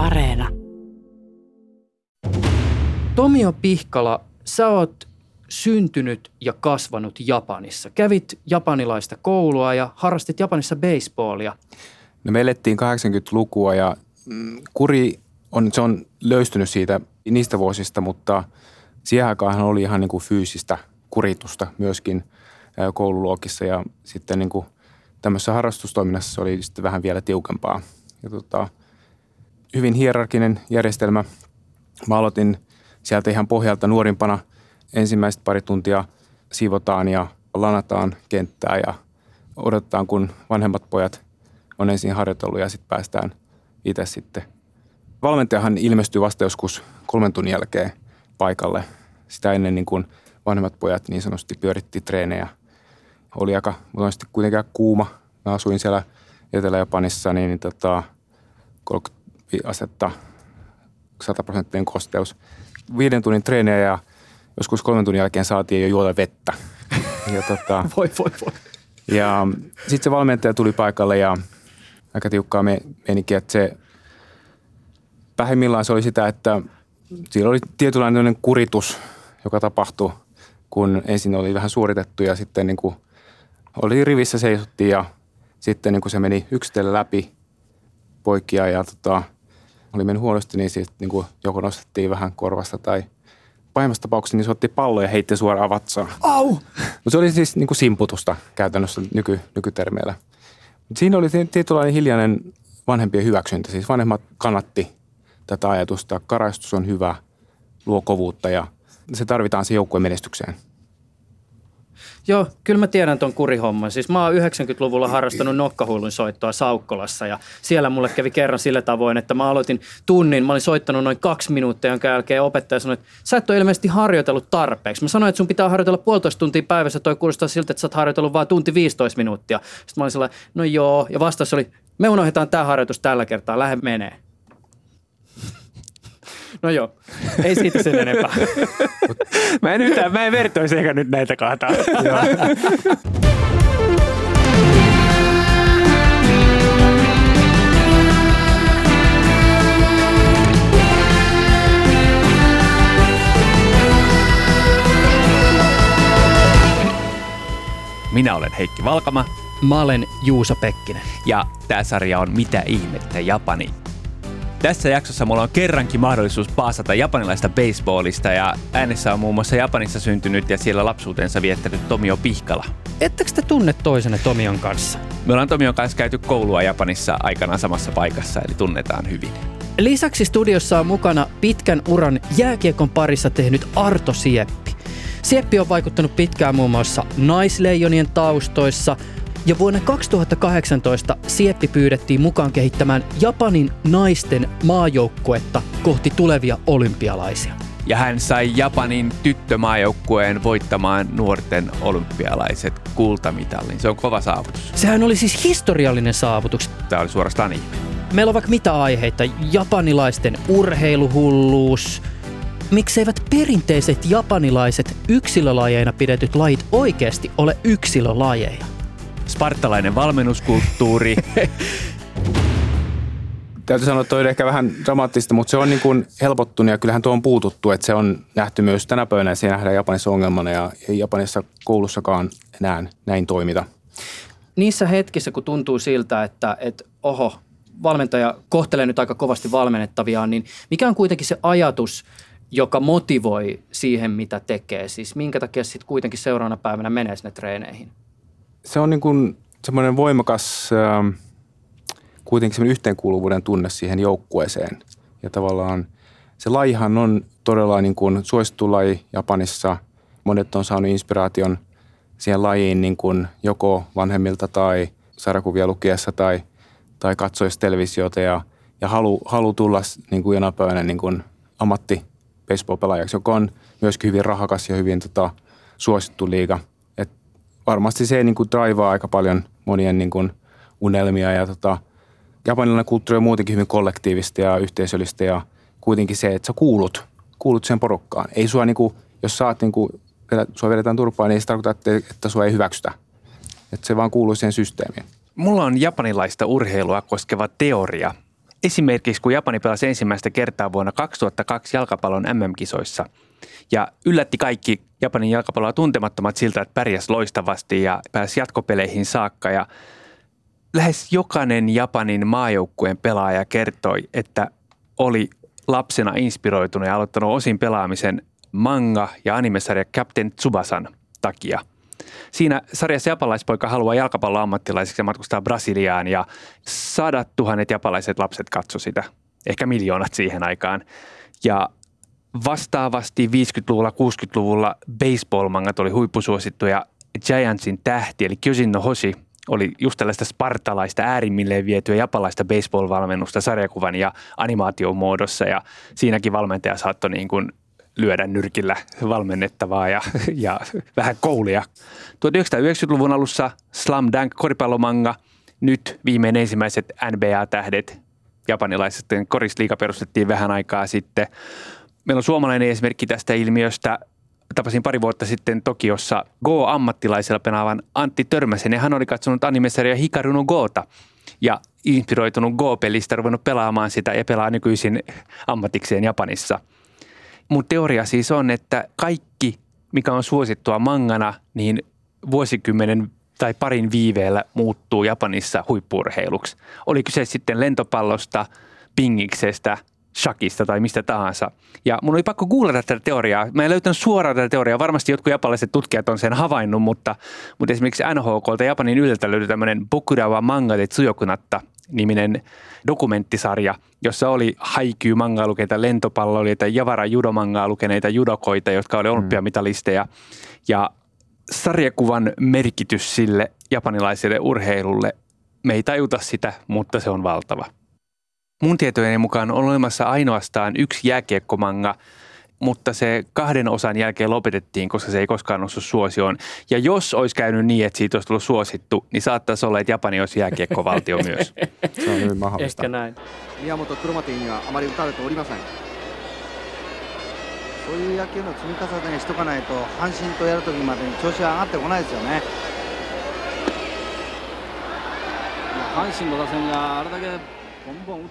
Areena. Tomio Pihkala, sä oot syntynyt ja kasvanut Japanissa. Kävit japanilaista koulua ja harrastit Japanissa baseballia. No me elettiin 80-lukua ja mm, kuri on, se on löystynyt siitä niistä vuosista, mutta siihen aikaan oli ihan niin kuin fyysistä kuritusta myöskin koululuokissa ja sitten niin kuin tämmöisessä harrastustoiminnassa se oli sitten vähän vielä tiukempaa. Ja tota, hyvin hierarkinen järjestelmä. Mä aloitin sieltä ihan pohjalta nuorimpana ensimmäiset pari tuntia siivotaan ja lanataan kenttää ja odotetaan, kun vanhemmat pojat on ensin harjoitellut ja sitten päästään itse sitten. Valmentajahan ilmestyy vasta joskus kolmen tunnin jälkeen paikalle. Sitä ennen niin kuin vanhemmat pojat niin sanotusti pyöritti treenejä. Oli aika, sitten kuitenkin kuuma. Mä asuin siellä Etelä-Japanissa, niin tota, 30 astetta, 100 prosenttinen kosteus. Viiden tunnin treenejä ja joskus kolmen tunnin jälkeen saatiin jo juoda vettä. Ja tota, voi, voi, voi. Ja sitten se valmentaja tuli paikalle ja aika tiukkaa me, menikin, että se vähimmillään se oli sitä, että siinä oli tietynlainen kuritus, joka tapahtui, kun ensin oli vähän suoritettu ja sitten niin kuin oli rivissä seisottiin ja sitten niin kuin se meni yksitellen läpi poikia ja tota, oli mennyt huonosti, niin sitten niin kuin joko nostettiin vähän korvasta tai pahimmassa tapauksessa niin se otti pallo ja heitti suoraan vatsaan. Au! Mutta se oli siis niin kuin simputusta käytännössä nyky, nykytermeillä. Mut siinä oli tietynlainen hiljainen vanhempien hyväksyntä. Siis vanhemmat kannatti tätä ajatusta. Karaistus on hyvä, luo kovuutta ja se tarvitaan se joukkueen menestykseen. Joo, kyllä mä tiedän ton kurihomman. Siis mä oon 90-luvulla harrastanut nokkahuilun soittoa Saukkolassa ja siellä mulle kävi kerran sillä tavoin, että mä aloitin tunnin, mä olin soittanut noin kaksi minuuttia, jonka jälkeen opettaja sanoi, että sä et ole ilmeisesti harjoitellut tarpeeksi. Mä sanoin, että sun pitää harjoitella puolitoista tuntia päivässä, toi kuulostaa siltä, että sä oot harjoitellut vain tunti 15 minuuttia. Sitten mä olin sellainen, no joo, ja vastaus oli, me unohdetaan tämä harjoitus tällä kertaa, lähde menee. No joo, ei siitä sen enempää. mä en yhtään, mä en vertoisi ehkä nyt näitä kahta. Minä olen Heikki Valkama. Mä olen Juusa Pekkinen. Ja tämä sarja on Mitä ihmettä Japani tässä jaksossa mulla on kerrankin mahdollisuus paasata japanilaista baseballista ja äänessä on muun muassa Japanissa syntynyt ja siellä lapsuutensa viettänyt Tomio Pihkala. Ettekö te tunne toisenne Tomion kanssa? Me ollaan Tomion kanssa käyty koulua Japanissa aikanaan samassa paikassa, eli tunnetaan hyvin. Lisäksi studiossa on mukana pitkän uran jääkiekon parissa tehnyt Arto Sieppi. Sieppi on vaikuttanut pitkään muun muassa naisleijonien taustoissa – ja vuonna 2018 Sieppi pyydettiin mukaan kehittämään Japanin naisten maajoukkuetta kohti tulevia olympialaisia. Ja hän sai Japanin tyttömaajoukkueen voittamaan nuorten olympialaiset kultamitallin. Se on kova saavutus. Sehän oli siis historiallinen saavutus. Tämä oli suorastaan ihme. Meillä on vaikka mitä aiheita. Japanilaisten urheiluhulluus, mikseivät perinteiset japanilaiset yksilölajeina pidetyt lajit oikeasti ole yksilölajeja? Spartalainen valmennuskulttuuri. Täytyy sanoa, että toi ehkä vähän dramaattista, mutta se on niin kuin helpottunut ja kyllähän tuo on puututtu, että se on nähty myös tänä päivänä ja se nähdään Japanissa ongelmana ja ei Japanissa koulussakaan enää näin toimita. Niissä hetkissä, kun tuntuu siltä, että, että oho, valmentaja kohtelee nyt aika kovasti valmennettaviaan, niin mikä on kuitenkin se ajatus, joka motivoi siihen, mitä tekee? Siis minkä takia sitten kuitenkin seuraavana päivänä menee sinne treeneihin? Se on niin kuin semmoinen voimakas äh, kuitenkin semmoinen yhteenkuuluvuuden tunne siihen joukkueeseen. Ja tavallaan se lajihan on todella niin kuin suosittu laji Japanissa. Monet on saanut inspiraation siihen lajiin niin kuin joko vanhemmilta tai sarjakuvia lukiessa tai, tai katsoessa televisiota ja, ja halu, halu tulla niin kuin jonain päivänä niin kuin ammatti baseball-pelaajaksi, joka on myöskin hyvin rahakas ja hyvin tota, suosittu liiga – varmasti se niin kuin draivaa aika paljon monien niin kuin unelmia ja tota, japanilainen kulttuuri on muutenkin hyvin kollektiivista ja yhteisöllistä ja kuitenkin se, että sä kuulut, kuulut sen porukkaan. Ei sua niin kuin, jos saat niin kuin, sua vedetään turpaan, niin ei se tarkoita, että, että sua ei hyväksytä. Että se vaan kuuluu siihen systeemiin. Mulla on japanilaista urheilua koskeva teoria. esimerkiksi kun Japani pelasi ensimmäistä kertaa vuonna 2002 jalkapallon MM-kisoissa ja yllätti kaikki Japanin jalkapalloa tuntemattomat siltä, että pärjäs loistavasti ja pääsi jatkopeleihin saakka ja lähes jokainen Japanin maajoukkueen pelaaja kertoi, että oli lapsena inspiroitunut ja aloittanut osin pelaamisen manga- ja animesarja Captain Tsubasan takia. Siinä sarjassa japalaispoika haluaa jalkapalloammattilaiseksi ja matkustaa Brasiliaan ja sadat tuhannet japalaiset lapset katso sitä, ehkä miljoonat siihen aikaan. Ja vastaavasti 50-luvulla, 60-luvulla baseball-mangat oli huippusuosittuja. Giantsin tähti eli Kyojin no Hoshi oli just tällaista spartalaista äärimmilleen vietyä japalaista baseball-valmennusta sarjakuvan ja animaation muodossa ja siinäkin valmentaja saattoi niin kuin lyödä nyrkillä valmennettavaa ja, ja vähän koulia. 1990-luvun alussa Slam Dunk koripallomanga, nyt viimein ensimmäiset NBA-tähdet, japanilaiset korisliiga perustettiin vähän aikaa sitten. Meillä on suomalainen esimerkki tästä ilmiöstä. Tapasin pari vuotta sitten Tokiossa Go-ammattilaisella penaavan Antti Törmäsen ja hän oli katsonut animesarja Hikaru no Goota ja inspiroitunut Go-pelistä, ruvennut pelaamaan sitä ja pelaa nykyisin ammatikseen Japanissa – mun teoria siis on, että kaikki, mikä on suosittua mangana, niin vuosikymmenen tai parin viiveellä muuttuu Japanissa huippurheiluksi. Oli kyse sitten lentopallosta, pingiksestä, shakista tai mistä tahansa. Ja mun oli pakko googlata tätä teoriaa. Mä en löytänyt suoraan tätä teoriaa. Varmasti jotkut japanilaiset tutkijat on sen havainnut, mutta, mutta esimerkiksi NHKlta Japanin yliltä löytyi tämmöinen Bokurawa manga de Tsuyokunatta niminen dokumenttisarja, jossa oli haikyy mangaa lukeita lentopalloilijoita, javara judomangaa lukeneita judokoita, jotka oli olympiamitalisteja. Ja sarjakuvan merkitys sille japanilaiselle urheilulle, me ei tajuta sitä, mutta se on valtava Mun tietojeni mukaan on olemassa ainoastaan yksi jääkiekkomanga – mutta se kahden osan jälkeen lopetettiin, koska se ei koskaan noussut suosioon. Ja jos olisi käynyt niin, että siitä olisi tullut suosittu, niin saattaisi olla, että Japani olisi jääkiekkovaltio myös. se on hyvin mahdollista. Ehkä näin. Miyamoto Kromatin にはあまり打たれておりません。そういう野球の積み重ねにしとかないと阪神とやるときまでに調子が上がってこないですよね。阪神の打線があれだけ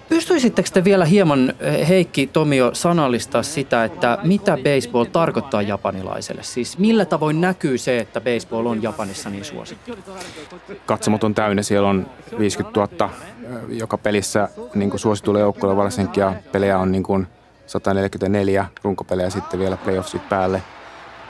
Pystyisittekö te vielä hieman, eh, Heikki Tomio, sanallistaa sitä, että mitä baseball tarkoittaa japanilaiselle? Siis millä tavoin näkyy se, että baseball on Japanissa niin suosittu? Katsomot on täynnä, siellä on 50 000 eh, joka pelissä niin suositulle joukkueelle varsinkin ja pelejä on niin kuin 144 runkopelejä sitten vielä playoffsit päälle.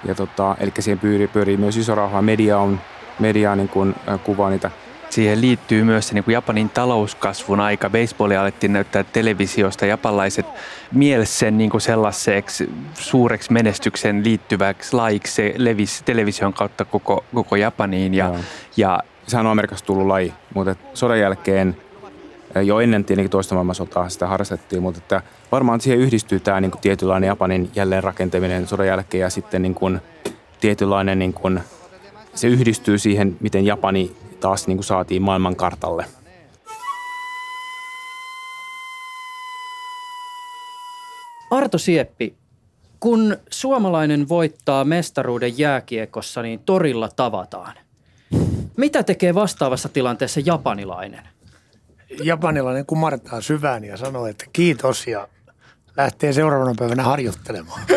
Ja tota, eli siihen pyörii, pyörii myös iso rahaa. Media on, media niin kuin, eh, kuvaa niitä Siihen liittyy myös se niin kuin Japanin talouskasvun aika. Baseballia alettiin näyttää televisiosta. Japanlaiset mielsi sen niin kuin sellaiseksi suureksi menestyksen liittyväksi laiksi. Se levisi television kautta koko, koko Japaniin. Ja, ja, Sehän on Amerikasta tullut laji, mutta sodan jälkeen eh, jo ennen tietenkin toista maailmansotaa sitä harrastettiin, mutta että varmaan siihen yhdistyy tämä niin kuin tietynlainen Japanin jälleenrakentaminen sodan jälkeen ja sitten niin kuin tietynlainen, niin kuin, se yhdistyy siihen, miten Japani taas niin kuin saatiin maailmankartalle. Arto Sieppi, kun suomalainen voittaa mestaruuden jääkiekossa, niin torilla tavataan. Mitä tekee vastaavassa tilanteessa japanilainen? Japanilainen kumartaa syvään ja sanoo, että kiitos ja lähtee seuraavana päivänä harjoittelemaan.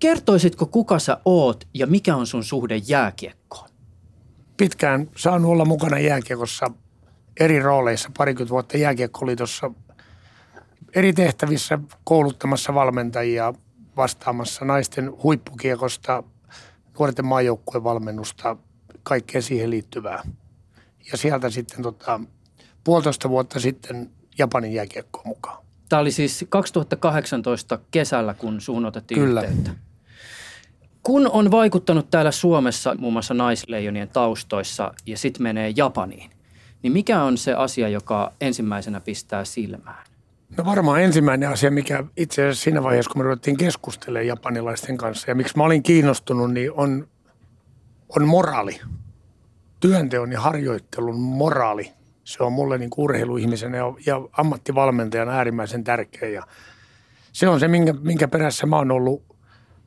Kertoisitko, kuka sä oot ja mikä on sun suhde jääkiekkoon? Pitkään saanut olla mukana jääkiekossa eri rooleissa, parikymmentä vuotta jääkiekkoliitossa eri tehtävissä kouluttamassa valmentajia, vastaamassa naisten huippukiekosta, nuorten maajoukkueen valmennusta, kaikkea siihen liittyvää. Ja sieltä sitten tota, puolitoista vuotta sitten Japanin jääkiekkoon mukaan. Tämä oli siis 2018 kesällä, kun suhun otettiin Kyllä. yhteyttä. Kun on vaikuttanut täällä Suomessa muun muassa naisleijonien taustoissa ja sitten menee Japaniin, niin mikä on se asia, joka ensimmäisenä pistää silmään? No varmaan ensimmäinen asia, mikä itse asiassa siinä vaiheessa, kun me ruvettiin keskustelemaan japanilaisten kanssa ja miksi mä olin kiinnostunut, niin on, on moraali. Työnteon ja harjoittelun moraali. Se on mulle niin urheiluihmisenä ja, ja ammattivalmentajana äärimmäisen tärkeä. Ja se on se, minkä, minkä perässä mä oon ollut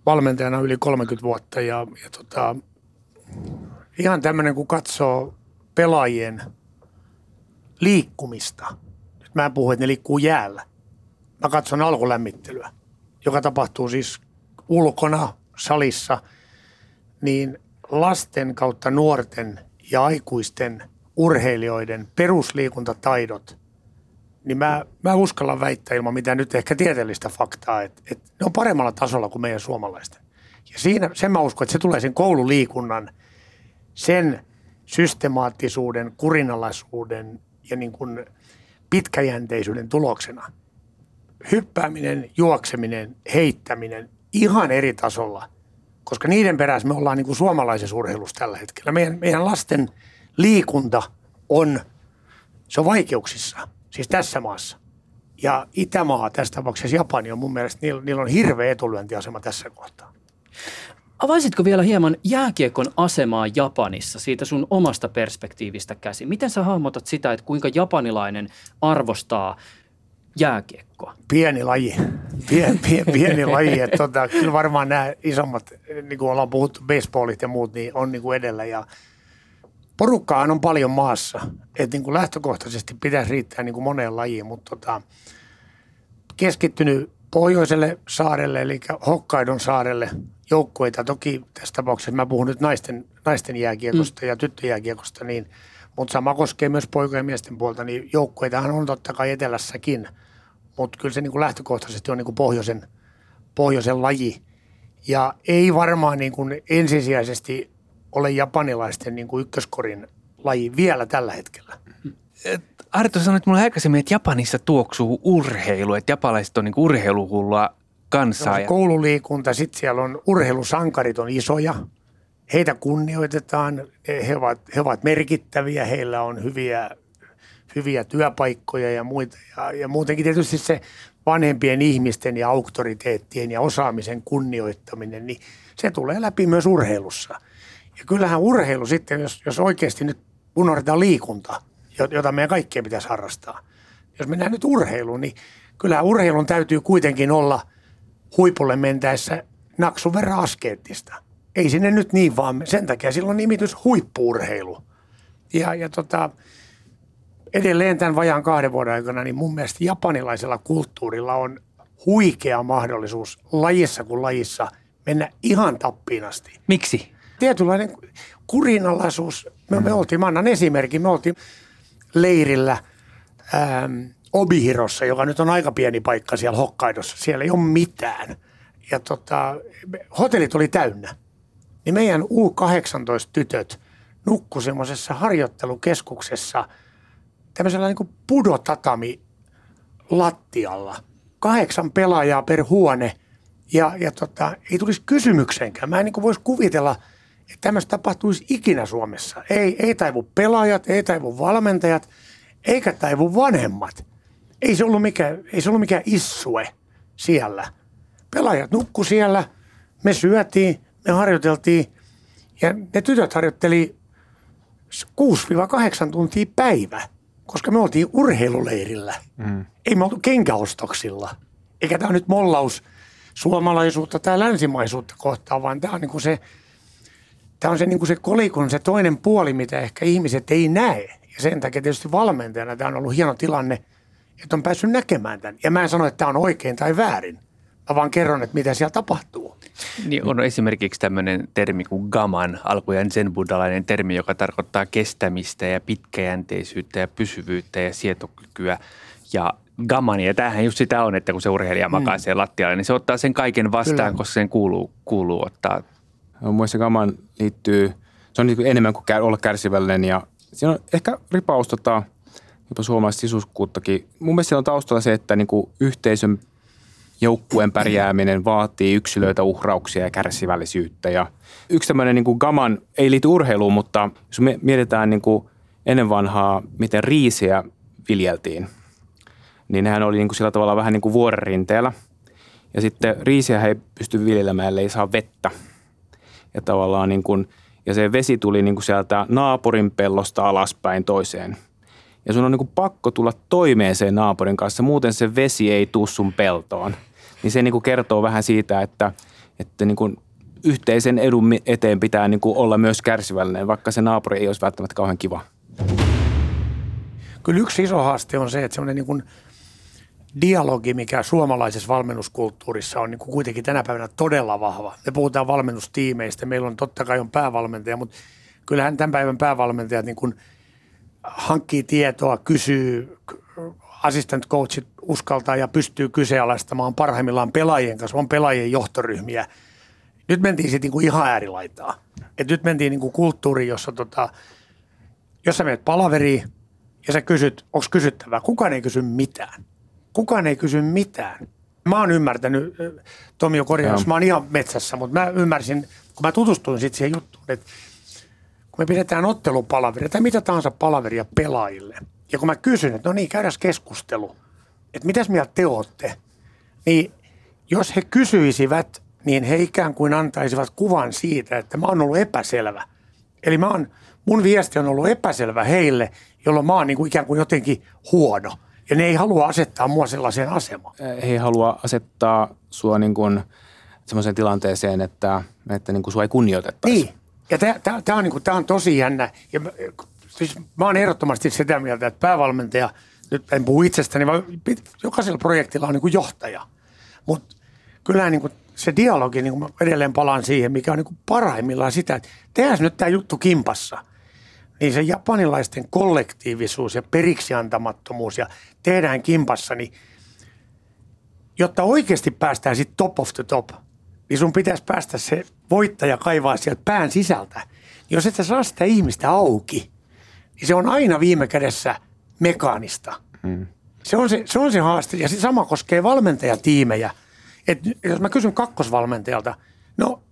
valmentajana yli 30 vuotta ja, ja tota, ihan tämmöinen, kun katsoo pelaajien liikkumista. Nyt mä en puhu, että ne liikkuu jäällä. Mä katson alkulämmittelyä, joka tapahtuu siis ulkona, salissa, niin lasten kautta nuorten ja aikuisten urheilijoiden perusliikuntataidot, niin mä, mä uskallan väittää ilman mitään nyt ehkä tieteellistä faktaa, että, että ne on paremmalla tasolla kuin meidän suomalaisten. Ja siinä, sen mä uskon, että se tulee sen koululiikunnan, sen systemaattisuuden, kurinalaisuuden ja niin kuin pitkäjänteisyyden tuloksena. Hyppääminen, juokseminen, heittäminen ihan eri tasolla, koska niiden perässä me ollaan niin kuin suomalaisessa urheilussa tällä hetkellä. Meidän, meidän lasten liikunta on, se on vaikeuksissa, siis tässä maassa. Ja Itämaa, tässä tapauksessa Japani on mun mielestä, niillä, niillä on hirveä etulyöntiasema tässä kohtaa. Avaisitko vielä hieman jääkiekon asemaa Japanissa siitä sun omasta perspektiivistä käsin? Miten sä hahmotat sitä, että kuinka japanilainen arvostaa jääkiekkoa? Pieni laji, Pien, pien, pieni laji. Että tota, kyllä varmaan nämä isommat, niin kuin ollaan puhuttu, baseballit ja muut, niin on niin kuin edellä. Ja porukkaa on paljon maassa, että niin kuin lähtökohtaisesti pitäisi riittää niin kuin moneen lajiin, mutta tota, keskittynyt pohjoiselle saarelle, eli Hokkaidon saarelle joukkueita. Toki tässä tapauksessa mä puhun nyt naisten, naisten jääkiekosta mm. ja tyttöjääkiekosta, niin, mutta sama koskee myös poika- ja miesten puolta, niin joukkueitahan on totta kai etelässäkin, mutta kyllä se niin kuin lähtökohtaisesti on niin kuin pohjoisen, pohjoisen laji. Ja ei varmaan niin kuin ensisijaisesti ole japanilaisten niin kuin ykköskorin laji vielä tällä hetkellä. Arto sanoi että mulle aikaisemmin, että Japanissa tuoksuu urheilu, että japanilaiset on niin urheiluhullua kansaa. Ja koululiikunta, sitten siellä on urheilusankarit on isoja, heitä kunnioitetaan, he ovat, he ovat merkittäviä, heillä on hyviä, hyviä työpaikkoja ja muita. Ja, ja muutenkin tietysti se vanhempien ihmisten ja auktoriteettien ja osaamisen kunnioittaminen, niin se tulee läpi myös urheilussa. Ja kyllähän urheilu sitten, jos, jos oikeasti nyt unohdetaan liikunta, jota meidän kaikkien pitäisi harrastaa. Jos mennään nyt urheiluun, niin kyllähän urheilun täytyy kuitenkin olla huipulle mentäessä naksun verran askeettista. Ei sinne nyt niin vaan, sen takia silloin nimitys huippuurheilu. Ja, ja tota, edelleen tämän vajaan kahden vuoden aikana, niin mun mielestä japanilaisella kulttuurilla on huikea mahdollisuus lajissa kuin lajissa mennä ihan tappiin asti. Miksi? Tietynlainen kurinalaisuus. Me, me oltiin, mä annan esimerkin, me oltiin leirillä ähm, Obihirossa, joka nyt on aika pieni paikka siellä Hokkaidossa. Siellä ei ole mitään. Ja tota, hotellit oli täynnä. Niin meidän U18-tytöt nukku semmoisessa harjoittelukeskuksessa tämmöisellä niin pudotatami lattialla. Kahdeksan pelaajaa per huone ja, ja tota, ei tulisi kysymykseenkään. Mä en niin voisi kuvitella, että tämmöistä tapahtuisi ikinä Suomessa. Ei, ei taivu pelaajat, ei taivu valmentajat, eikä taivu vanhemmat. Ei se ollut mikään, ei se ollut mikään issue siellä. Pelaajat nukku siellä, me syötiin, me harjoiteltiin ja ne tytöt harjoitteli 6-8 tuntia päivä, koska me oltiin urheiluleirillä. Mm. Ei me oltu kenkäostoksilla. Eikä tämä nyt mollaus suomalaisuutta tai länsimaisuutta kohtaan, vaan tämä on niin kuin se, tämä on se, niin kuin se kolikon se toinen puoli, mitä ehkä ihmiset ei näe. Ja sen takia tietysti valmentajana tämä on ollut hieno tilanne, että on päässyt näkemään tämän. Ja mä en sano, että tämä on oikein tai väärin. Mä vaan kerron, että mitä siellä tapahtuu. Niin on esimerkiksi tämmöinen termi kuin gaman, alkujen zen-buddhalainen termi, joka tarkoittaa kestämistä ja pitkäjänteisyyttä ja pysyvyyttä ja sietokykyä. Ja gamani, ja tämähän just sitä on, että kun se urheilija makaa mm. siellä lattialla, niin se ottaa sen kaiken vastaan, Kyllä. koska sen kuuluu, kuuluu ottaa. Mielestäni gaman liittyy, se on niin enemmän kuin olla kärsivällinen ja siinä on ehkä ripaus tota, jopa suomalaista sisuskuuttakin. Mun mielestä on taustalla se, että niin kuin yhteisön joukkueen pärjääminen vaatii yksilöitä, uhrauksia ja kärsivällisyyttä. Ja yksi tämmöinen niin kuin gaman, ei liity urheiluun, mutta jos me mietitään niin kuin ennen vanhaa, miten riisiä viljeltiin, niin nehän oli niin kuin sillä tavalla vähän niin kuin vuorenrinteellä. Ja sitten riisiä ei pysty viljelemään, ellei saa vettä. Ja tavallaan niin kuin, ja se vesi tuli niin kuin sieltä naapurin pellosta alaspäin toiseen – ja sun on niin kuin pakko tulla toimeen sen naapurin kanssa, muuten se vesi ei tuu sun peltoon. Niin se niin kuin kertoo vähän siitä, että, että niin kuin yhteisen edun eteen pitää niin kuin olla myös kärsivällinen, vaikka se naapuri ei olisi välttämättä kauhean kiva. kyllä yksi iso haaste on se, että semmoinen niin dialogi, mikä suomalaisessa valmennuskulttuurissa on niin kuin kuitenkin tänä päivänä todella vahva. Me puhutaan valmennustiimeistä, meillä on totta kai on päävalmentaja, mutta kyllähän tämän päivän päävalmentajat niin kuin hankkii tietoa, kysyy, assistant coachit uskaltaa ja pystyy kyseenalaistamaan parhaimmillaan pelaajien kanssa, on pelaajien johtoryhmiä. Nyt mentiin sitten niin ihan äärilaitaa. Et nyt mentiin niin kuin kulttuuriin, jossa tota, jos sä menet palaveriin ja sä kysyt, onko kysyttävää, kukaan ei kysy mitään. Kukaan ei kysy mitään. Mä oon ymmärtänyt, Tomi jo korjaa, mä oon ihan metsässä, mutta mä ymmärsin, kun mä tutustuin sitten siihen juttuun, että kun me pidetään ottelupalaveria tai mitä tahansa palaveria pelaajille, ja kun mä kysyn, että no niin, käydään keskustelu, että mitäs mieltä te ootte, niin jos he kysyisivät, niin he ikään kuin antaisivat kuvan siitä, että mä oon ollut epäselvä. Eli mä oon, mun viesti on ollut epäselvä heille, jolloin mä oon niin kuin ikään kuin jotenkin huono. Ja ne ei halua asettaa mua sellaiseen asemaan. He ei halua asettaa sua niin kuin sellaiseen tilanteeseen, että, että niin kuin sua ei kunnioitettaisi. Niin. Ja tämä on, niin kuin, on tosi jännä. Ja mä, siis mä oon ehdottomasti sitä mieltä, että päävalmentaja, nyt en puhu itsestäni, vaan jokaisella projektilla on niin kuin johtaja. Mutta kyllähän niin kuin se dialogi, niin kuin mä edelleen palaan siihen, mikä on niin kuin parhaimmillaan sitä, että tehdään nyt tämä juttu kimpassa. Niin se japanilaisten kollektiivisuus ja periksiantamattomuus ja tehdään kimpassa, niin jotta oikeasti päästään sitten top of the top, niin sun pitäisi päästä se voittaja kaivaa sieltä pään sisältä. Jos et sä saa sitä ihmistä auki, niin se on aina viime kädessä mekaanista. Hmm. Se, on se, se on se haaste. Ja se sama koskee valmentajatiimejä. Et jos mä kysyn kakkosvalmentajalta, no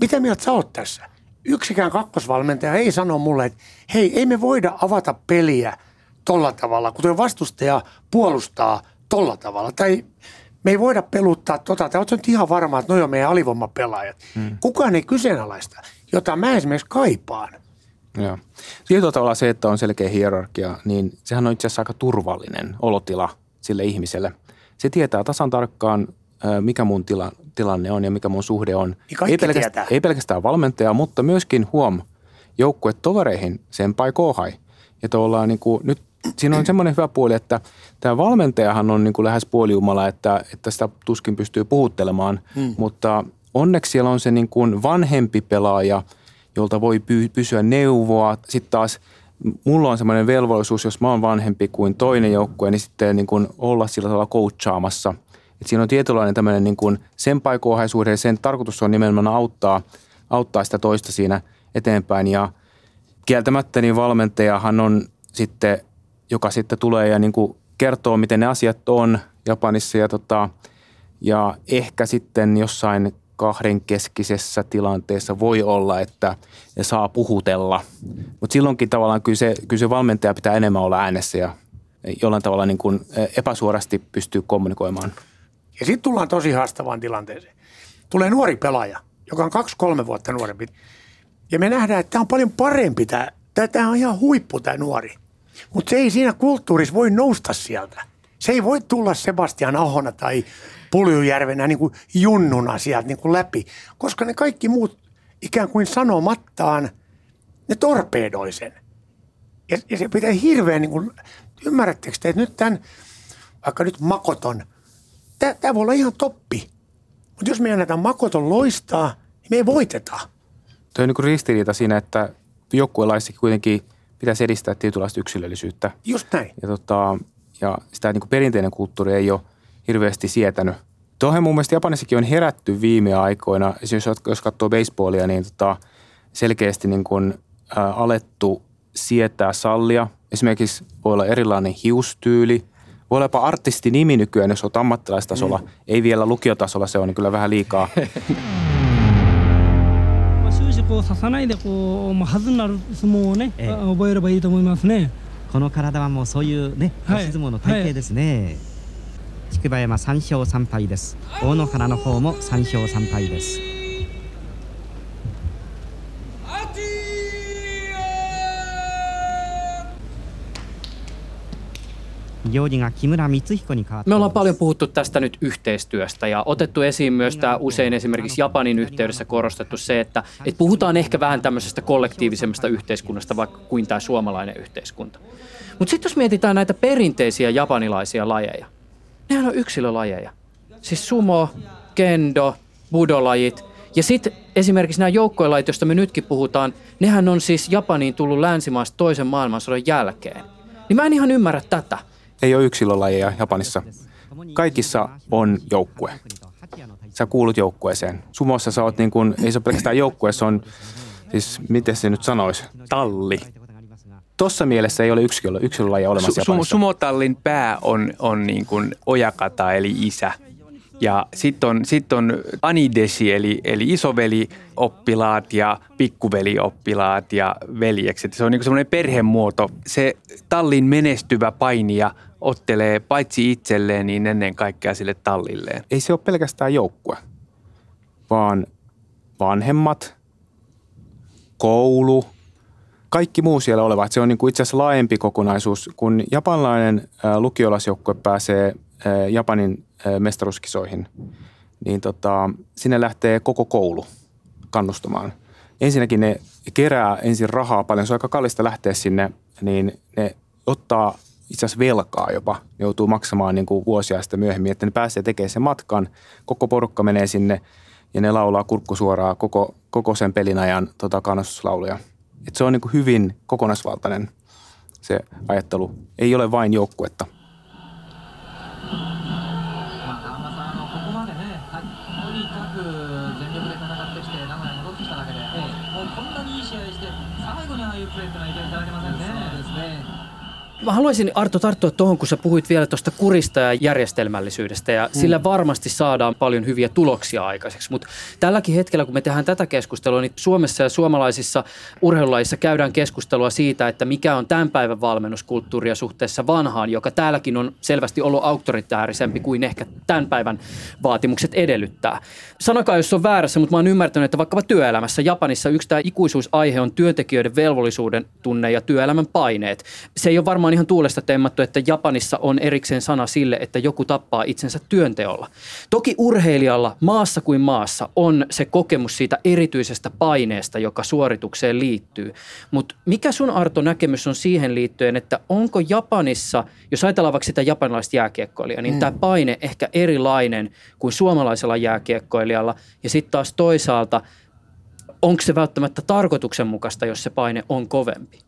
mitä mieltä sä oot tässä? Yksikään kakkosvalmentaja ei sano mulle, että hei, ei me voida avata peliä tolla tavalla, kun tuo vastustaja puolustaa tolla tavalla. Tai me ei voida peluttaa tota, tai oletko nyt ihan varma, että noi on meidän alivoimapelaajat. Hmm. Kukaan ei kyseenalaista, jota mä esimerkiksi kaipaan. Joo. Tietyllä tavalla se, että on selkeä hierarkia, niin sehän on itse asiassa aika turvallinen olotila sille ihmiselle. Se tietää tasan tarkkaan, mikä mun tila, tilanne on ja mikä mun suhde on. Niin ei, pelkästään, ei pelkästään valmentaja, mutta myöskin huom joukkuetovereihin, senpai kohai. Ja tuolla niin kuin, nyt siinä on semmoinen hyvä puoli, että tämä valmentajahan on niin kuin lähes puolijumala, että, että sitä tuskin pystyy puhuttelemaan, hmm. mutta onneksi siellä on se niin kuin vanhempi pelaaja, jolta voi py- pysyä neuvoa. Sitten taas mulla on semmoinen velvollisuus, jos mä oon vanhempi kuin toinen joukkue, niin sitten niin kuin olla sillä tavalla coachaamassa. Et siinä on tietynlainen tämmöinen niin kuin senpaikohaisuuden ja sen tarkoitus on nimenomaan auttaa, auttaa sitä toista siinä eteenpäin ja kieltämättä niin valmentajahan on sitten joka sitten tulee ja niin kuin kertoo, miten ne asiat on Japanissa ja, tota, ja ehkä sitten jossain kahdenkeskisessä tilanteessa voi olla, että saa puhutella. Mutta silloinkin tavallaan kyllä se, kyllä se valmentaja pitää enemmän olla äänessä ja jollain tavalla niin kuin epäsuorasti pystyy kommunikoimaan. Ja sitten tullaan tosi haastavaan tilanteeseen. Tulee nuori pelaaja, joka on kaksi-kolme vuotta nuorempi. Ja me nähdään, että tämä on paljon parempi. Tämä on ihan huippu tämä nuori. Mutta se ei siinä kulttuurissa voi nousta sieltä. Se ei voi tulla Sebastian Ahona tai Puljujärvenä niin kuin junnuna sieltä niin kuin läpi, koska ne kaikki muut ikään kuin sanomattaan, ne torpeedoi sen. Ja, ja se pitää hirveän, niin kuin, ymmärrättekö te, että nyt tämän, vaikka nyt makoton, tämä voi olla ihan toppi. Mutta jos me annetaan makoton loistaa, niin me ei voiteta. Tuo on niin ristiriita siinä, että joukkuelaissakin kuitenkin – pitäisi edistää tietynlaista yksilöllisyyttä. Just näin. Ja, tota, ja sitä niin kuin perinteinen kulttuuri ei ole hirveästi sietänyt. Tuohon mun mielestä Japanissakin on herätty viime aikoina. Esimerkiksi jos katsoo baseballia, niin tota, selkeästi niin kuin, ä, alettu sietää sallia. Esimerkiksi voi olla erilainen hiustyyli. Voi olla jopa artistinimi nykyään, jos olet ammattilaistasolla. Mm. Ei vielä lukiotasolla, se on niin kyllä vähän liikaa. こう刺さないでこう、まあ、はずになる相撲をね、ええ、覚えればいいと思いますねこの体はもうそういうね押し相撲の体型ですね、筑波山3勝3敗です大野原の方も3勝3敗です Me ollaan paljon puhuttu tästä nyt yhteistyöstä ja otettu esiin myös tämä usein esimerkiksi Japanin yhteydessä korostettu se, että, että puhutaan ehkä vähän tämmöisestä kollektiivisemmasta yhteiskunnasta vaikka kuin tämä suomalainen yhteiskunta. Mutta sitten jos mietitään näitä perinteisiä japanilaisia lajeja, nehän on yksilölajeja. Siis sumo, kendo, budolajit ja sitten esimerkiksi nämä joukkoilajit, joista me nytkin puhutaan, nehän on siis Japaniin tullut länsimaasta toisen maailmansodan jälkeen. Niin mä en ihan ymmärrä tätä. Ei ole yksilölajeja Japanissa. Kaikissa on joukkue. Sä kuulut joukkueeseen. Sumossa sä oot niin kuin, ei se ole pelkästään joukkue, se on, siis miten se nyt sanoisi? Talli. Tuossa mielessä ei ole yksilö, yksilölajeja olemassa Su- Japanissa. sumotallin pää on, on niin kuin ojakata eli isä. Ja sitten on, sit on anideshi eli, eli isoveli-oppilaat ja pikkuveli-oppilaat ja veljekset. Se on niin semmoinen perhemuoto. Se tallin menestyvä painija ottelee paitsi itselleen, niin ennen kaikkea sille tallilleen. ei se ole pelkästään joukkue, vaan vanhemmat, koulu, kaikki muu siellä oleva. Se on niin kuin itse asiassa laajempi kokonaisuus. Kun japanlainen ää, lukiolaisjoukkue pääsee ää, Japanin mestaruuskisoihin, niin tota, sinne lähtee koko koulu kannustamaan. Ensinnäkin ne kerää ensin rahaa paljon, se on aika kallista lähteä sinne, niin ne ottaa itse asiassa velkaa jopa, joutuu maksamaan niin kuin vuosia sitten myöhemmin, että ne pääsee tekemään sen matkan, koko porukka menee sinne ja ne laulaa kurkkusuoraa koko, koko sen pelin ajan tota, kannustuslauluja. Et se on niin kuin hyvin kokonaisvaltainen se ajattelu. Ei ole vain joukkuetta. Mä haluaisin Arto tarttua tuohon, kun sä puhuit vielä tuosta kurista ja järjestelmällisyydestä ja mm. sillä varmasti saadaan paljon hyviä tuloksia aikaiseksi. Mutta tälläkin hetkellä, kun me tehdään tätä keskustelua, niin Suomessa ja suomalaisissa urheilulajissa käydään keskustelua siitä, että mikä on tämän päivän valmennuskulttuuria suhteessa vanhaan, joka täälläkin on selvästi ollut auktoritäärisempi kuin ehkä tämän päivän vaatimukset edellyttää. Sanokaa, jos on väärässä, mutta mä oon ymmärtänyt, että vaikkapa työelämässä Japanissa yksi tämä ikuisuusaihe on työntekijöiden velvollisuuden tunne ja työelämän paineet. Se ei ole varmaan ihan tuulesta temmattu, että Japanissa on erikseen sana sille, että joku tappaa itsensä työnteolla. Toki urheilijalla maassa kuin maassa on se kokemus siitä erityisestä paineesta, joka suoritukseen liittyy. Mutta mikä sun Arto näkemys on siihen liittyen, että onko Japanissa, jos ajatellaan vaikka sitä japanilaista jääkiekkoilijaa, niin mm. tämä paine ehkä erilainen kuin suomalaisella jääkiekkoilijalla ja sitten taas toisaalta onko se välttämättä tarkoituksenmukaista, jos se paine on kovempi?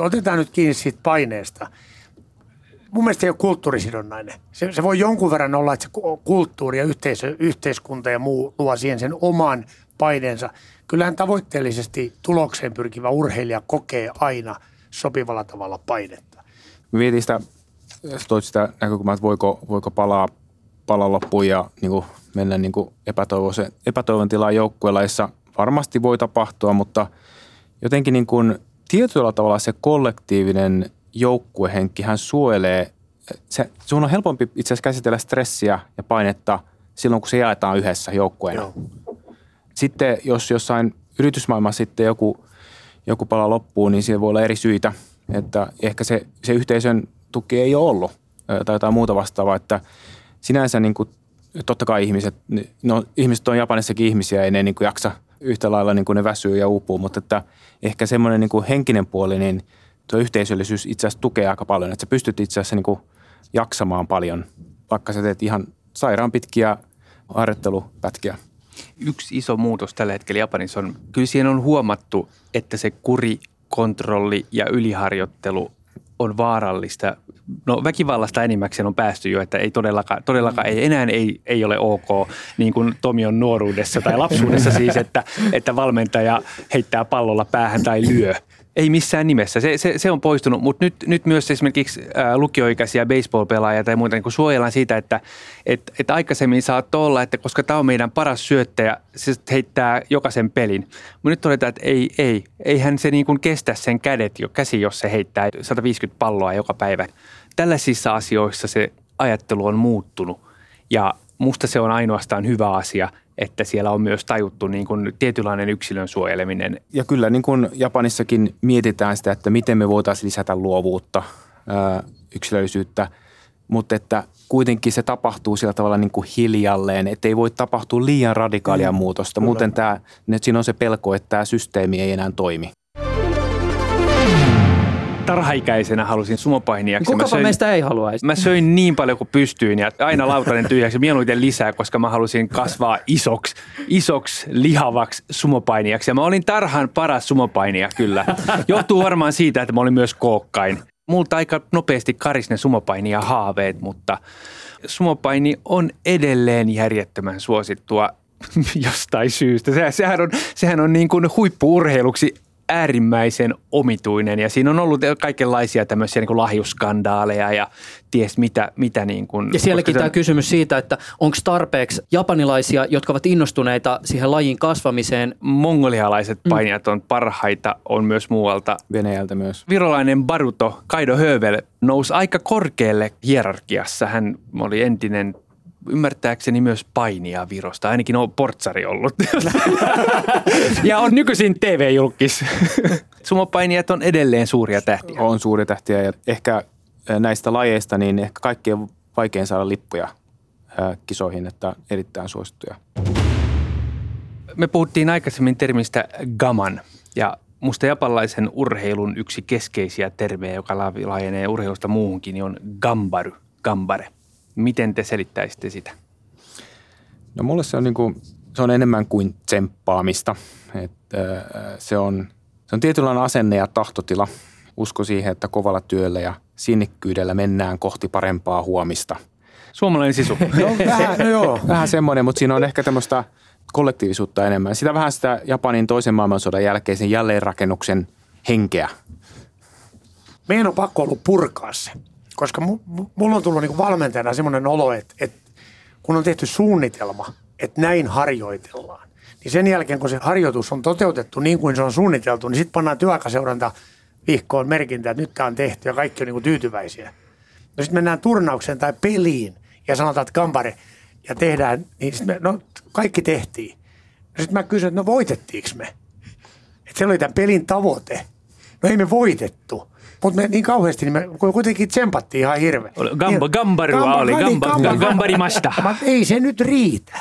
Otetaan nyt kiinni siitä paineesta. Mun mielestä ei ole kulttuurisidonnainen. Se, se voi jonkun verran olla, että se ku- kulttuuri ja yhteisö, yhteiskunta ja muu luo siihen sen oman paineensa. Kyllähän tavoitteellisesti tulokseen pyrkivä urheilija kokee aina sopivalla tavalla painetta. Mietin sitä, sitä näkökulmaa, että voiko, voiko palaa, palaa loppuun ja niin kuin mennä niin epätoivon tilaan joukkueella, varmasti voi tapahtua, mutta jotenkin niin kuin tietyllä tavalla se kollektiivinen joukkuehenki, hän suojelee, se, sun on helpompi itse asiassa käsitellä stressiä ja painetta silloin, kun se jaetaan yhdessä joukkueena. Joo. Sitten jos jossain yritysmaailmassa sitten joku, joku pala loppuu, niin siihen voi olla eri syitä. Että ehkä se, se yhteisön tuki ei ole ollut tai jotain muuta vastaavaa. Että sinänsä niin kuin, totta kai ihmiset, no ihmiset on Japanissakin ihmisiä, ei ne niin kuin jaksa yhtä lailla niin kuin ne väsyy ja uupuu, mutta että ehkä semmoinen niin kuin henkinen puoli, niin tuo yhteisöllisyys itse asiassa tukee aika paljon. Että sä pystyt itse asiassa niin kuin jaksamaan paljon, vaikka sä teet ihan sairaan pitkiä harjoittelupätkiä. Yksi iso muutos tällä hetkellä Japanissa on, kyllä siihen on huomattu, että se kuri, kontrolli ja yliharjoittelu on vaarallista. No väkivallasta enimmäkseen on päästy jo, että ei todellakaan, todellakaan ei, enää ei, ei ole ok, niin kuin Tomi on nuoruudessa tai lapsuudessa siis, että, että valmentaja heittää pallolla päähän tai lyö. Ei missään nimessä. Se, se, se on poistunut, mutta nyt, nyt myös esimerkiksi ää, lukioikäisiä baseball-pelaajia tai muuta niin kuin suojellaan siitä, että et, et aikaisemmin saattoi olla, että koska tämä on meidän paras syöttäjä, se heittää jokaisen pelin. Mutta nyt todetaan, että ei, ei. Eihän se niin kuin kestä sen kädet jo käsi, jos se heittää 150 palloa joka päivä. Tällaisissa asioissa se ajattelu on muuttunut ja musta se on ainoastaan hyvä asia, että siellä on myös tajuttu niin kuin tietynlainen yksilön suojeleminen ja kyllä niin kuin Japanissakin mietitään sitä, että miten me voitaisiin lisätä luovuutta. Yksilöllisyyttä, mutta että kuitenkin se tapahtuu sillä tavalla niin kuin hiljalleen, että ei voi tapahtua liian radikaalia Mm, muutosta. kyllä. Muuten tämä, siinä on se pelko, että tämä systeemi ei enää toimi. Tarhaikäisenä halusin sumopainijaksi. Mä Kukapa söin- meistä ei haluaisi? Mä söin niin paljon kuin pystyin ja aina lautanen tyhjäksi, mieluiten lisää, koska mä halusin kasvaa isoksi, isoksi lihavaksi sumopainijaksi. Ja mä olin tarhan paras sumopainija kyllä. Johtuu varmaan siitä, että mä olin myös kookkain. Multa aika nopeasti karis ne sumopainija haaveet, mutta sumopaini on edelleen järjettömän suosittua jostain syystä. Se, sehän on, sehän on niin kuin huippuurheiluksi äärimmäisen omituinen ja siinä on ollut kaikenlaisia tämmöisiä niin kuin lahjuskandaaleja ja ties mitä, mitä niin kuin, Ja sielläkin tämä on- kysymys siitä, että onko tarpeeksi japanilaisia, jotka ovat innostuneita siihen lajin kasvamiseen. mongolialaiset painijat on parhaita, on myös muualta. Venäjältä myös. Virolainen Baruto Kaido Hövel nousi aika korkealle hierarkiassa. Hän oli entinen ymmärtääkseni myös painija Virosta, ainakin on portsari ollut. ja on nykyisin TV-julkis. Sumopainijat on edelleen suuria tähtiä. On suuria tähtiä ja ehkä eh, näistä lajeista niin ehkä kaikkein vaikein saada lippuja eh, kisoihin, että erittäin suosittuja. Me puhuttiin aikaisemmin termistä gaman ja musta japanlaisen urheilun yksi keskeisiä termejä, joka la- laajenee urheilusta muuhunkin, niin on gambaru, gambare. Miten te selittäisitte sitä? No mulle se on, niinku, se on enemmän kuin tsemppaamista. Et, se, on, se on tietynlainen asenne ja tahtotila. Usko siihen, että kovalla työllä ja sinnikkyydellä mennään kohti parempaa huomista. Suomalainen sisu. No, vähän, no joo. Vähän semmoinen, mutta siinä on ehkä tämmöistä kollektiivisuutta enemmän. Sitä vähän sitä Japanin toisen maailmansodan jälkeisen jälleenrakennuksen henkeä. meidän on pakko ollut purkaa se. Koska mu, mu- mulla on tullut niinku valmentajana semmoinen olo, että, että kun on tehty suunnitelma, että näin harjoitellaan, niin sen jälkeen kun se harjoitus on toteutettu niin kuin se on suunniteltu, niin sitten pannaan työaikaseuranta vihkoon merkintä, että nyt tämä on tehty ja kaikki on niinku tyytyväisiä. No sitten mennään turnaukseen tai peliin ja sanotaan, että kampare ja tehdään, niin sit me, no kaikki tehtiin. No sitten mä kysyn, että no voitettiinko me? Että se oli tämän pelin tavoite. No ei me voitettu. Mutta me niin kauheasti, niin me kuitenkin tsempattiin ihan hirveän. Gamba- gambarua Gamba- oli, niin, gamba- gambarimasta. Mutta ei se nyt riitä.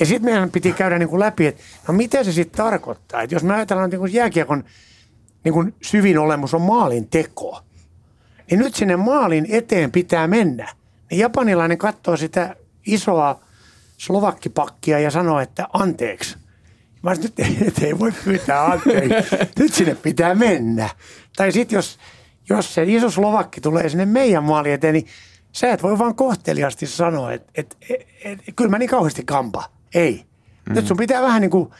Ja sitten meidän piti käydä niin kuin läpi, että no mitä se sitten tarkoittaa. Että jos me ajatellaan niin kuin jääkiekon niin kuin syvin olemus on maalin teko, niin nyt sinne maalin eteen pitää mennä. Niin japanilainen katsoo sitä isoa slovakkipakkia ja sanoo, että anteeksi. Mä sanoin, nyt, nyt ei voi pyytää anteeksi. Nyt sinne pitää mennä. Tai sitten jos, jos se iso slovakki tulee sinne meidän maali eteen, niin sä et voi vaan kohteliasti sanoa, että et, et, et, kyllä mä niin kauheasti kampa. Ei. Mm. Nyt sun pitää vähän niin kuin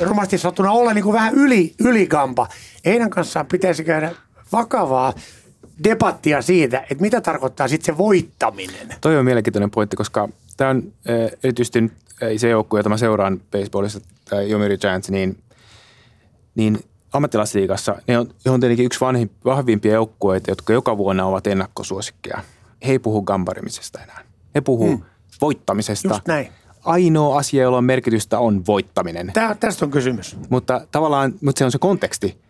rumasti sattuna olla niin kuin vähän yli, ylikampa. Heidän kanssaan pitäisi käydä vakavaa debattia siitä, että mitä tarkoittaa sitten se voittaminen. Toi on mielenkiintoinen pointti, koska tämä on äh, erityisesti se joukkue, jota mä seuraan baseballissa, tämä Yomiuri Giants, niin, niin ammattilaisliigassa ne on, ne on tietenkin yksi vanhin, vahvimpia joukkueita, jotka joka vuonna ovat ennakkosuosikkeja. He ei puhu gambarimisesta enää. He puhuu hmm. voittamisesta. Just näin. Ainoa asia, jolla on merkitystä, on voittaminen. Tää, tästä on kysymys. Mutta tavallaan, mutta se on se konteksti.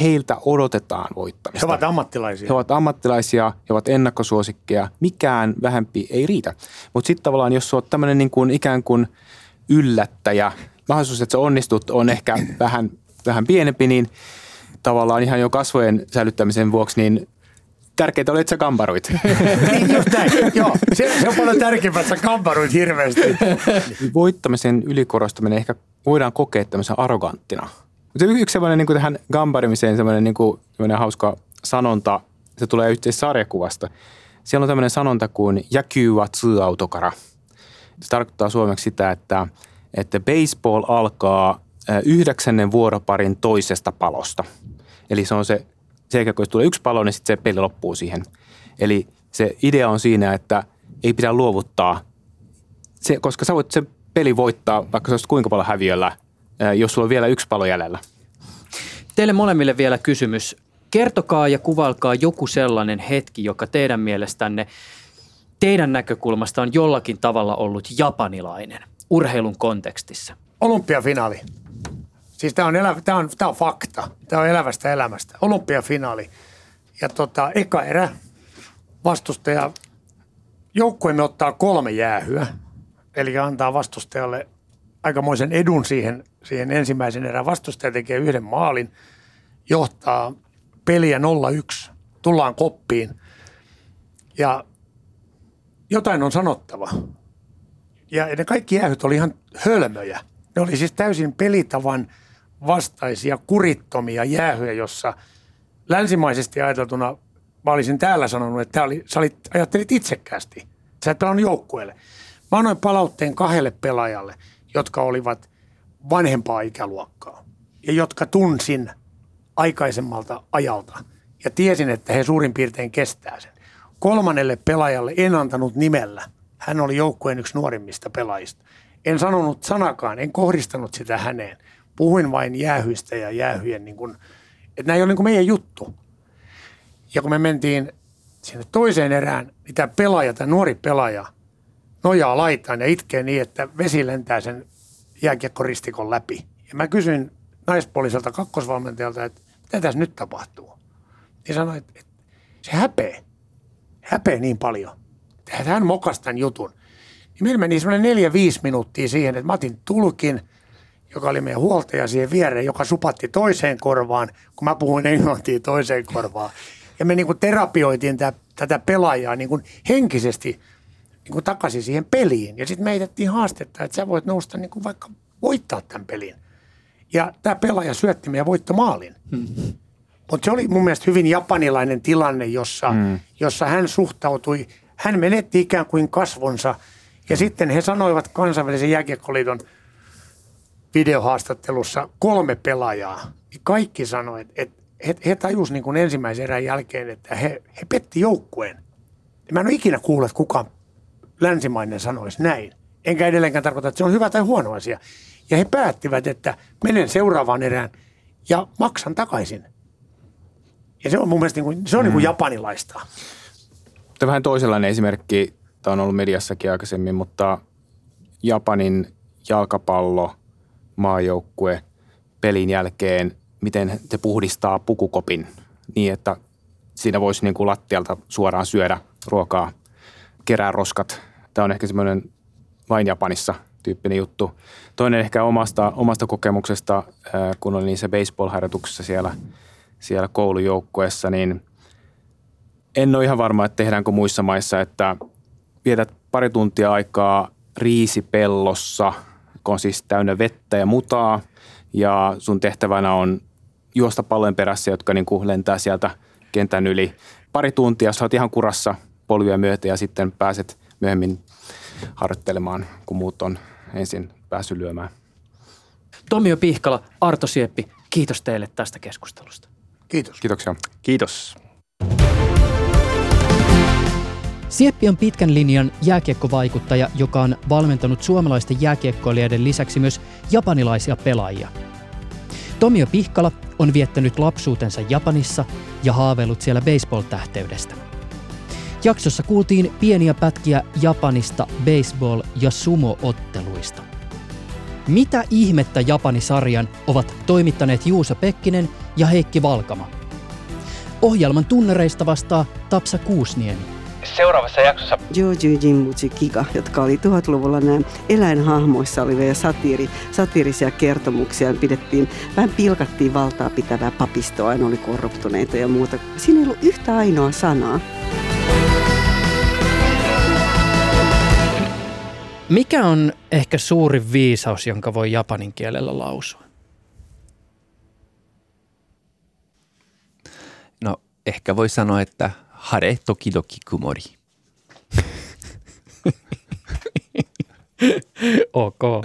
Heiltä odotetaan He voittamista. ovat ammattilaisia. He ovat ammattilaisia, he ovat ennakkosuosikkeja. Mikään vähempi ei riitä. Mutta sitten tavallaan, jos olet tämmöinen niin kuin ikään kuin yllättäjä, mahdollisuus, että sä onnistut, on ehkä vähän, vähän pienempi, niin tavallaan ihan jo kasvojen säilyttämisen vuoksi, niin tärkeintä oli, että sä kambaruit. Niin just näin. Joo, se, se on paljon tärkeämpää, että sä kamparuit hirveästi. Voittamisen ylikorostaminen ehkä voidaan kokea tämmöisen arroganttina. Mutta yksi semmoinen niin kuin tähän gambarimiseen semmoinen, niin kuin, semmoinen hauska sanonta, se tulee yhteen sarjakuvasta. Siellä on tämmöinen sanonta kuin tsu autokara. Se tarkoittaa suomeksi sitä, että, että baseball alkaa yhdeksännen vuoroparin toisesta palosta. Eli se on se, se kun tulee yksi palo, niin sitten se peli loppuu siihen. Eli se idea on siinä, että ei pidä luovuttaa se, koska sä voit sen peli voittaa, vaikka se olisi kuinka paljon häviöllä, jos sulla on vielä yksi palo jäljellä. Teille molemmille vielä kysymys. Kertokaa ja kuvailkaa joku sellainen hetki, joka teidän mielestänne, teidän näkökulmasta on jollakin tavalla ollut japanilainen urheilun kontekstissa. Olympiafinaali. Siis tämä on, elävä, tää on, tää on fakta. Tämä on elävästä elämästä. Olympiafinaali. Ja tota, eka erä vastustaja, joukkueemme ottaa kolme jäähyä, eli antaa vastustajalle aikamoisen edun siihen, siihen ensimmäisen erään. Vastustaja tekee yhden maalin, johtaa peliä 0-1, tullaan koppiin ja jotain on sanottava. Ja ne kaikki jäähyt oli ihan hölmöjä. Ne oli siis täysin pelitavan vastaisia, kurittomia jäähyjä, jossa länsimaisesti ajateltuna mä olisin täällä sanonut, että oli, sä olit, ajattelit itsekkäästi. Sä et pelannut joukkueelle. Mä annoin palautteen kahdelle pelaajalle, jotka olivat vanhempaa ikäluokkaa ja jotka tunsin aikaisemmalta ajalta ja tiesin, että he suurin piirtein kestää sen. Kolmannelle pelaajalle en antanut nimellä. Hän oli joukkueen yksi nuorimmista pelaajista. En sanonut sanakaan, en kohdistanut sitä häneen. Puhuin vain jäähyistä ja jäähyjen, niin kuin, että nämä ei ole niin meidän juttu. Ja kun me mentiin sinne toiseen erään, niin tämä pelaaja, tämä nuori pelaaja, nojaa laitaan ja itkee niin, että vesi lentää sen jääkiekkoristikon läpi. Ja mä kysyin naispuoliselta kakkosvalmentajalta, että mitä tässä nyt tapahtuu? Niin sanoi, että, että se häpeä. Häpeä niin paljon. Että hän mokasi tämän jutun. Niin meillä meni semmoinen neljä, viisi minuuttia siihen, että mä otin tulkin, joka oli meidän huoltaja siihen viereen, joka supatti toiseen korvaan, kun mä puhuin englantia toiseen korvaan. Ja me niin kuin terapioitiin tätä, tätä pelaajaa niin kuin henkisesti niin kuin takaisin siihen peliin. Ja sitten me heitettiin haastetta, että sä voit nousta niin kuin vaikka voittaa tämän pelin. Ja tämä pelaaja syötti meidän voittomaalin. Mm-hmm. Mutta se oli mun mielestä hyvin japanilainen tilanne, jossa, mm. jossa hän suhtautui, hän menetti ikään kuin kasvonsa. Ja sitten he sanoivat kansainvälisen jääkiekkoliiton videohaastattelussa kolme pelaajaa. Kaikki sanoivat, että he, he tajusivat niin kuin ensimmäisen erän jälkeen, että he, he petti joukkueen. Mä en ole ikinä kuullut, että kukaan länsimainen sanoisi näin. Enkä edelleenkään tarkoita, että se on hyvä tai huono asia. Ja he päättivät, että menen seuraavaan erään ja maksan takaisin. Ja se on mun mielestä niin kuin, se on mm. niin kuin japanilaista. Tämä vähän toisenlainen esimerkki, tämä on ollut mediassakin aikaisemmin, mutta Japanin jalkapallo maajoukkue pelin jälkeen, miten te puhdistaa pukukopin niin, että siinä voisi niin kuin lattialta suoraan syödä ruokaa, kerää roskat. Tämä on ehkä semmoinen vain Japanissa tyyppinen juttu. Toinen ehkä omasta, omasta kokemuksesta, kun olin niissä baseball-harjoituksissa siellä, siellä koulujoukkueessa, niin en ole ihan varma, että tehdäänkö muissa maissa, että vietät pari tuntia aikaa riisipellossa, kun on siis täynnä vettä ja mutaa, ja sun tehtävänä on juosta pallojen perässä, jotka niin kuin lentää sieltä kentän yli. Pari tuntia, sä oot ihan kurassa polvia myötä ja sitten pääset myöhemmin harjoittelemaan, kun muut on ensin päässyt lyömään. Tomio Pihkala, Arto Sieppi, kiitos teille tästä keskustelusta. Kiitos. Kiitoksia. Kiitos. Sieppi on pitkän linjan jääkiekkovaikuttaja, joka on valmentanut suomalaisten jääkiekkoilijoiden lisäksi myös japanilaisia pelaajia. Tomio Pihkala on viettänyt lapsuutensa Japanissa ja haaveillut siellä baseball-tähteydestä. Jaksossa kuultiin pieniä pätkiä Japanista baseball- ja sumo-otteluista. Mitä ihmettä Japani-sarjan ovat toimittaneet Juuso Pekkinen ja Heikki Valkama? Ohjelman tunnereista vastaa Tapsa Kuusniemi. Seuraavassa jaksossa Joji Jimbuchi Kika, jotka oli 1000-luvulla nämä eläinhahmoissa olivia satiiri, satiirisia kertomuksia. Pidettiin, vähän pilkattiin valtaa pitävää papistoa, ne oli korruptuneita ja muuta. Siinä ei ollut yhtä ainoa sanaa. Mikä on ehkä suurin viisaus, jonka voi japanin kielellä lausua? No, ehkä voi sanoa, että 晴れ時々曇り。OK